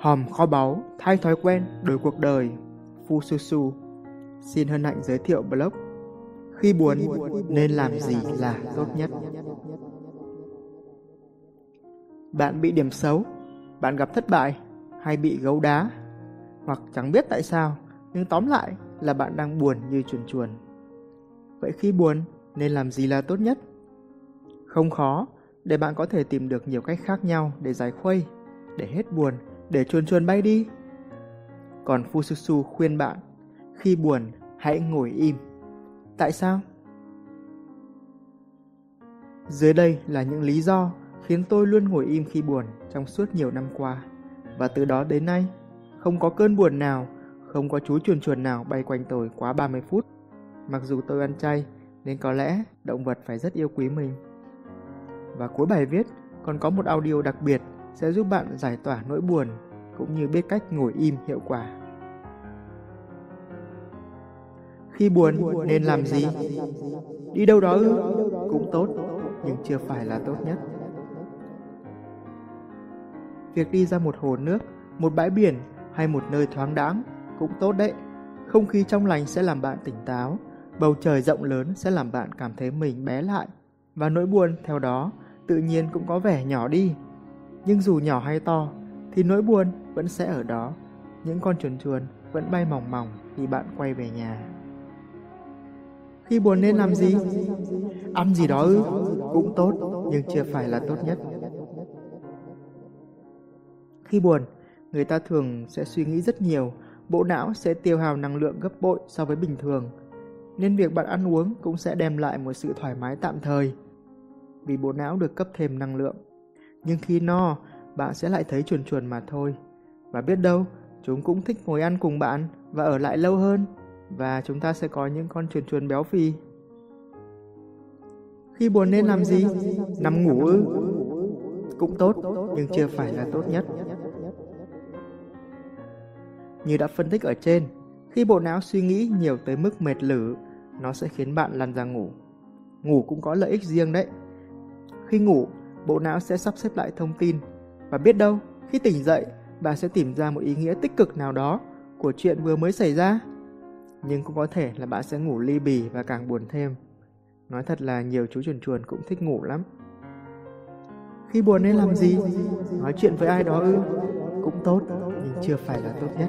Hòm kho báu, thay thói quen, đổi cuộc đời. Phu Su Su xin hân hạnh giới thiệu blog. Khi buồn nên làm gì là tốt nhất? Bạn bị điểm xấu, bạn gặp thất bại hay bị gấu đá hoặc chẳng biết tại sao, nhưng tóm lại là bạn đang buồn như chuồn chuồn. Vậy khi buồn nên làm gì là tốt nhất? Không khó, để bạn có thể tìm được nhiều cách khác nhau để giải khuây, để hết buồn, để chuồn chuồn bay đi. Còn Fususu khuyên bạn, khi buồn hãy ngồi im. Tại sao? Dưới đây là những lý do khiến tôi luôn ngồi im khi buồn trong suốt nhiều năm qua. Và từ đó đến nay, không có cơn buồn nào, không có chú chuồn chuồn nào bay quanh tôi quá 30 phút. Mặc dù tôi ăn chay, nên có lẽ động vật phải rất yêu quý mình. Và cuối bài viết còn có một audio đặc biệt sẽ giúp bạn giải tỏa nỗi buồn cũng như biết cách ngồi im hiệu quả. Khi buồn nên làm gì? Đi đâu đó ư? Cũng tốt, nhưng chưa phải là tốt nhất. Việc đi ra một hồ nước, một bãi biển hay một nơi thoáng đãng cũng tốt đấy. Không khí trong lành sẽ làm bạn tỉnh táo, bầu trời rộng lớn sẽ làm bạn cảm thấy mình bé lại và nỗi buồn theo đó tự nhiên cũng có vẻ nhỏ đi. Nhưng dù nhỏ hay to thì nỗi buồn vẫn sẽ ở đó. Những con chuồn chuồn vẫn bay mỏng mỏng khi bạn quay về nhà. Khi buồn nên làm gì? Ăn gì đó ư? Cũng tốt, nhưng chưa phải là tốt nhất. Khi buồn, người ta thường sẽ suy nghĩ rất nhiều, bộ não sẽ tiêu hao năng lượng gấp bội so với bình thường. Nên việc bạn ăn uống cũng sẽ đem lại một sự thoải mái tạm thời, vì bộ não được cấp thêm năng lượng. Nhưng khi no, bạn sẽ lại thấy chuồn chuồn mà thôi. Và biết đâu, chúng cũng thích ngồi ăn cùng bạn và ở lại lâu hơn và chúng ta sẽ có những con chuồn chuồn béo phì. Khi buồn nên làm gì? Nằm ngủ ư? Cũng tốt, nhưng chưa phải là tốt nhất. Như đã phân tích ở trên, khi bộ não suy nghĩ nhiều tới mức mệt lử, nó sẽ khiến bạn lăn ra ngủ. Ngủ cũng có lợi ích riêng đấy. Khi ngủ, bộ não sẽ sắp xếp lại thông tin và biết đâu, khi tỉnh dậy, bạn sẽ tìm ra một ý nghĩa tích cực nào đó của chuyện vừa mới xảy ra nhưng cũng có thể là bạn sẽ ngủ ly bì và càng buồn thêm. Nói thật là nhiều chú chuồn chuồn cũng thích ngủ lắm. Khi buồn nên làm gì? Nói chuyện với ai đó ư? Cũng tốt, nhưng chưa phải là tốt nhất.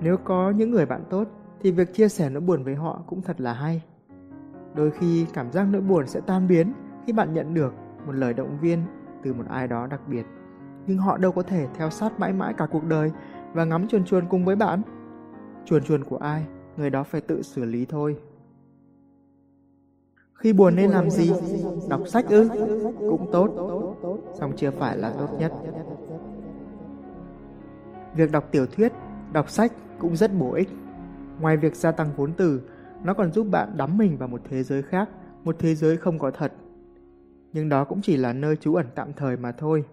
Nếu có những người bạn tốt, thì việc chia sẻ nỗi buồn với họ cũng thật là hay. Đôi khi cảm giác nỗi buồn sẽ tan biến khi bạn nhận được một lời động viên từ một ai đó đặc biệt. Nhưng họ đâu có thể theo sát mãi mãi cả cuộc đời và ngắm chuồn chuồn cùng với bạn. Chuồn chuồn của ai, người đó phải tự xử lý thôi. Khi buồn nên làm gì? Đọc sách ư? Cũng tốt, song chưa phải là tốt nhất. Việc đọc tiểu thuyết, đọc sách cũng rất bổ ích. Ngoài việc gia tăng vốn từ, nó còn giúp bạn đắm mình vào một thế giới khác, một thế giới không có thật. Nhưng đó cũng chỉ là nơi trú ẩn tạm thời mà thôi.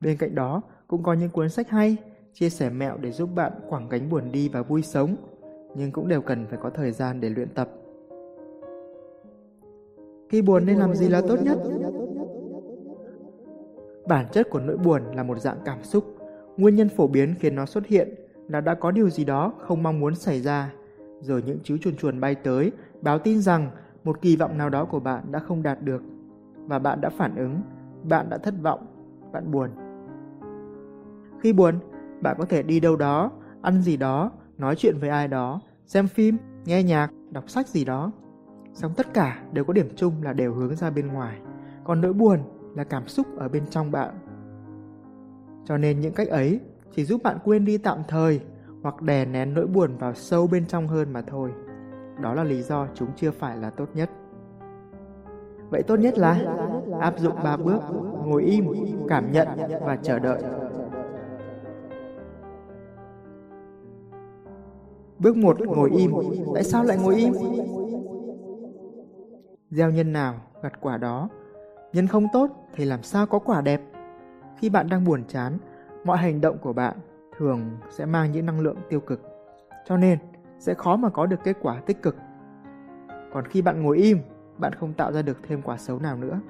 Bên cạnh đó, cũng có những cuốn sách hay, chia sẻ mẹo để giúp bạn quảng gánh buồn đi và vui sống, nhưng cũng đều cần phải có thời gian để luyện tập. Khi buồn nên làm gì là tốt nhất? Bản chất của nỗi buồn là một dạng cảm xúc. Nguyên nhân phổ biến khiến nó xuất hiện là đã có điều gì đó không mong muốn xảy ra. Rồi những chú chuồn chuồn bay tới, báo tin rằng một kỳ vọng nào đó của bạn đã không đạt được. Và bạn đã phản ứng, bạn đã thất vọng, bạn buồn. Khi buồn, bạn có thể đi đâu đó, ăn gì đó, nói chuyện với ai đó, xem phim, nghe nhạc, đọc sách gì đó. song tất cả đều có điểm chung là đều hướng ra bên ngoài. Còn nỗi buồn là cảm xúc ở bên trong bạn. Cho nên những cách ấy chỉ giúp bạn quên đi tạm thời hoặc đè nén nỗi buồn vào sâu bên trong hơn mà thôi. Đó là lý do chúng chưa phải là tốt nhất. Vậy tốt nhất là áp dụng ba bước, ngồi im, cảm nhận và chờ đợi. Bước 1 ngồi im. Tại sao lại ngồi im? Gieo nhân nào, gặt quả đó. Nhân không tốt thì làm sao có quả đẹp? Khi bạn đang buồn chán, mọi hành động của bạn thường sẽ mang những năng lượng tiêu cực. Cho nên, sẽ khó mà có được kết quả tích cực. Còn khi bạn ngồi im, bạn không tạo ra được thêm quả xấu nào nữa.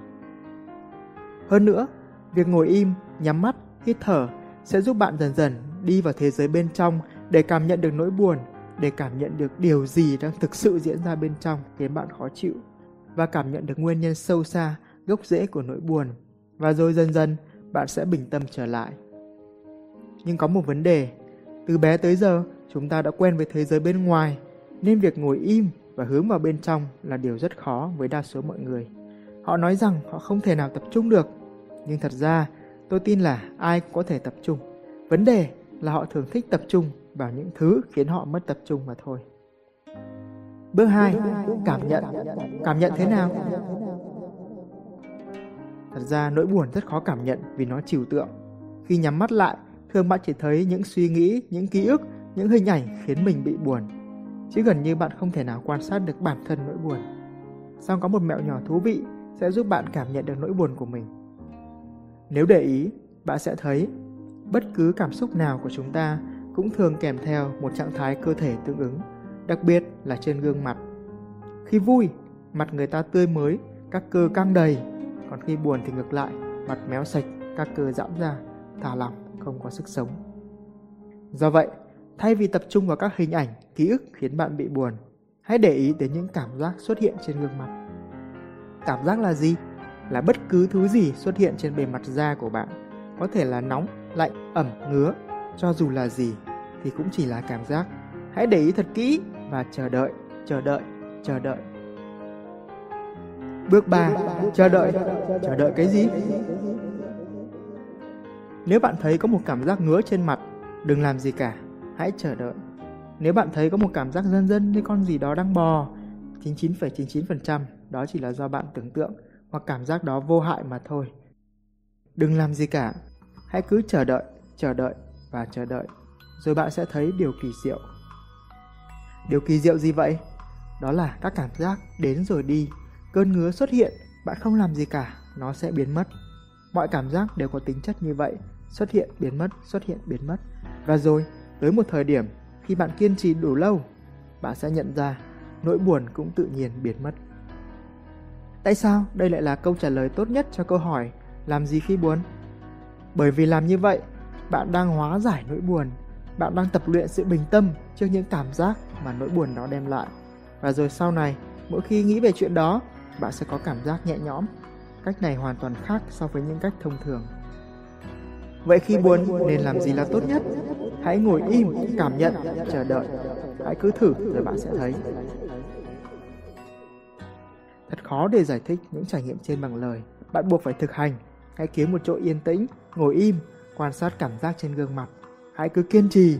Hơn nữa, Việc ngồi im, nhắm mắt, hít thở sẽ giúp bạn dần dần đi vào thế giới bên trong để cảm nhận được nỗi buồn, để cảm nhận được điều gì đang thực sự diễn ra bên trong khiến bạn khó chịu và cảm nhận được nguyên nhân sâu xa, gốc rễ của nỗi buồn. Và rồi dần dần bạn sẽ bình tâm trở lại. Nhưng có một vấn đề, từ bé tới giờ chúng ta đã quen với thế giới bên ngoài nên việc ngồi im và hướng vào bên trong là điều rất khó với đa số mọi người. Họ nói rằng họ không thể nào tập trung được, nhưng thật ra tôi tin là ai cũng có thể tập trung. Vấn đề là họ thường thích tập trung vào những thứ khiến họ mất tập trung mà thôi. Bước 2. Cảm nhận. Cảm nhận thế nào? Thật ra nỗi buồn rất khó cảm nhận vì nó trừu tượng. Khi nhắm mắt lại, thường bạn chỉ thấy những suy nghĩ, những ký ức, những hình ảnh khiến mình bị buồn. Chứ gần như bạn không thể nào quan sát được bản thân nỗi buồn. Song có một mẹo nhỏ thú vị sẽ giúp bạn cảm nhận được nỗi buồn của mình. Nếu để ý, bạn sẽ thấy bất cứ cảm xúc nào của chúng ta cũng thường kèm theo một trạng thái cơ thể tương ứng, đặc biệt là trên gương mặt. Khi vui, mặt người ta tươi mới, các cơ căng đầy, còn khi buồn thì ngược lại, mặt méo sạch, các cơ giãn ra, thả lỏng, không có sức sống. Do vậy, thay vì tập trung vào các hình ảnh, ký ức khiến bạn bị buồn, hãy để ý đến những cảm giác xuất hiện trên gương mặt. Cảm giác là gì? Là bất cứ thứ gì xuất hiện trên bề mặt da của bạn. Có thể là nóng, lạnh, ẩm, ngứa, cho dù là gì thì cũng chỉ là cảm giác. Hãy để ý thật kỹ và chờ đợi, chờ đợi, chờ đợi. Bước 3. Chờ đợi. Chờ đợi cái gì? Nếu bạn thấy có một cảm giác ngứa trên mặt, đừng làm gì cả, hãy chờ đợi. Nếu bạn thấy có một cảm giác dân dân như con gì đó đang bò, 99,99% đó chỉ là do bạn tưởng tượng hoặc cảm giác đó vô hại mà thôi. Đừng làm gì cả, hãy cứ chờ đợi, chờ đợi và chờ đợi, rồi bạn sẽ thấy điều kỳ diệu. Điều kỳ diệu gì vậy? Đó là các cảm giác đến rồi đi, cơn ngứa xuất hiện, bạn không làm gì cả, nó sẽ biến mất. Mọi cảm giác đều có tính chất như vậy, xuất hiện, biến mất, xuất hiện, biến mất. Và rồi, tới một thời điểm, khi bạn kiên trì đủ lâu, bạn sẽ nhận ra nỗi buồn cũng tự nhiên biến mất. Tại sao đây lại là câu trả lời tốt nhất cho câu hỏi làm gì khi buồn? Bởi vì làm như vậy, bạn đang hóa giải nỗi buồn, bạn đang tập luyện sự bình tâm trước những cảm giác mà nỗi buồn đó đem lại. Và rồi sau này, mỗi khi nghĩ về chuyện đó, bạn sẽ có cảm giác nhẹ nhõm. Cách này hoàn toàn khác so với những cách thông thường. Vậy khi buồn nên làm gì là tốt nhất? Hãy ngồi im, cảm nhận, chờ đợi. Hãy cứ thử rồi bạn sẽ thấy. Thật khó để giải thích những trải nghiệm trên bằng lời. Bạn buộc phải thực hành. Hãy kiếm một chỗ yên tĩnh, ngồi im, quan sát cảm giác trên gương mặt. Hãy cứ kiên trì,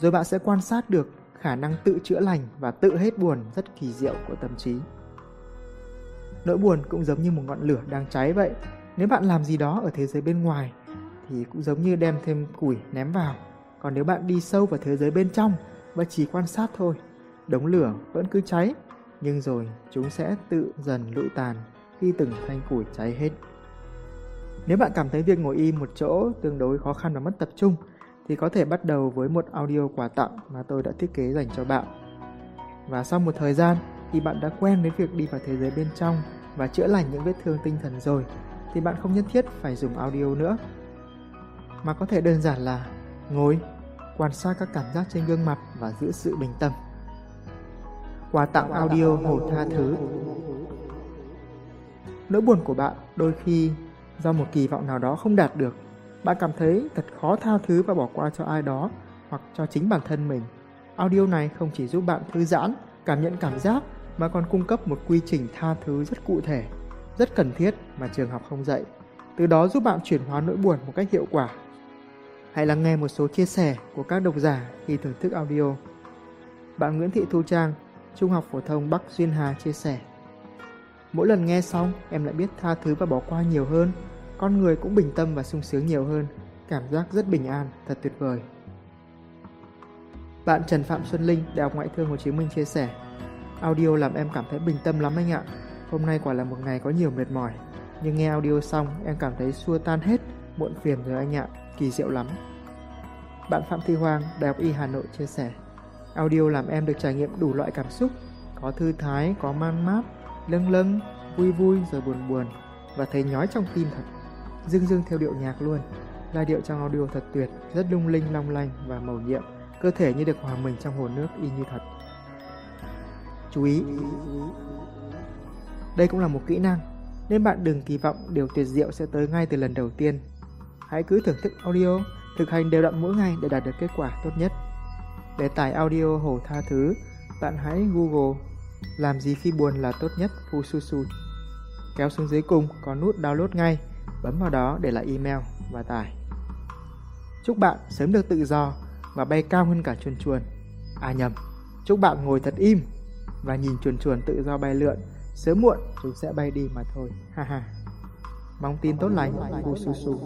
rồi bạn sẽ quan sát được khả năng tự chữa lành và tự hết buồn rất kỳ diệu của tâm trí. Nỗi buồn cũng giống như một ngọn lửa đang cháy vậy. Nếu bạn làm gì đó ở thế giới bên ngoài thì cũng giống như đem thêm củi ném vào. Còn nếu bạn đi sâu vào thế giới bên trong và chỉ quan sát thôi, đống lửa vẫn cứ cháy nhưng rồi chúng sẽ tự dần lụi tàn khi từng thanh củi cháy hết. Nếu bạn cảm thấy việc ngồi im một chỗ tương đối khó khăn và mất tập trung, thì có thể bắt đầu với một audio quà tặng mà tôi đã thiết kế dành cho bạn. Và sau một thời gian, khi bạn đã quen với việc đi vào thế giới bên trong và chữa lành những vết thương tinh thần rồi, thì bạn không nhất thiết phải dùng audio nữa. Mà có thể đơn giản là ngồi, quan sát các cảm giác trên gương mặt và giữ sự bình tâm quà tặng audio hồ tha thứ. Nỗi buồn của bạn đôi khi do một kỳ vọng nào đó không đạt được, bạn cảm thấy thật khó tha thứ và bỏ qua cho ai đó hoặc cho chính bản thân mình. Audio này không chỉ giúp bạn thư giãn, cảm nhận cảm giác mà còn cung cấp một quy trình tha thứ rất cụ thể, rất cần thiết mà trường học không dạy. Từ đó giúp bạn chuyển hóa nỗi buồn một cách hiệu quả. Hãy lắng nghe một số chia sẻ của các độc giả khi thưởng thức audio. Bạn Nguyễn Thị Thu Trang Trung học phổ thông Bắc Duyên Hà chia sẻ. Mỗi lần nghe xong, em lại biết tha thứ và bỏ qua nhiều hơn. Con người cũng bình tâm và sung sướng nhiều hơn. Cảm giác rất bình an, thật tuyệt vời. Bạn Trần Phạm Xuân Linh, Đại học Ngoại thương Hồ Chí Minh chia sẻ. Audio làm em cảm thấy bình tâm lắm anh ạ. Hôm nay quả là một ngày có nhiều mệt mỏi. Nhưng nghe audio xong, em cảm thấy xua tan hết, muộn phiền rồi anh ạ. Kỳ diệu lắm. Bạn Phạm Thị Hoàng, Đại học Y Hà Nội chia sẻ. Audio làm em được trải nghiệm đủ loại cảm xúc, có thư thái, có man mát, lâng lâng, vui vui rồi buồn buồn và thấy nhói trong tim thật. dưng dưng theo điệu nhạc luôn. Giai điệu trong audio thật tuyệt, rất lung linh long lanh và màu nhiệm, cơ thể như được hòa mình trong hồ nước y như thật. Chú ý, đây cũng là một kỹ năng, nên bạn đừng kỳ vọng điều tuyệt diệu sẽ tới ngay từ lần đầu tiên. Hãy cứ thưởng thức audio, thực hành đều đặn mỗi ngày để đạt được kết quả tốt nhất. Để tải audio hổ Tha Thứ, bạn hãy Google làm gì khi buồn là tốt nhất Fususu. Kéo xuống dưới cùng có nút download ngay, bấm vào đó để lại email và tải. Chúc bạn sớm được tự do và bay cao hơn cả chuồn chuồn. À nhầm, chúc bạn ngồi thật im và nhìn chuồn chuồn tự do bay lượn. Sớm muộn chúng sẽ bay đi mà thôi. Ha ha. Mong tin tốt lành, Fususu.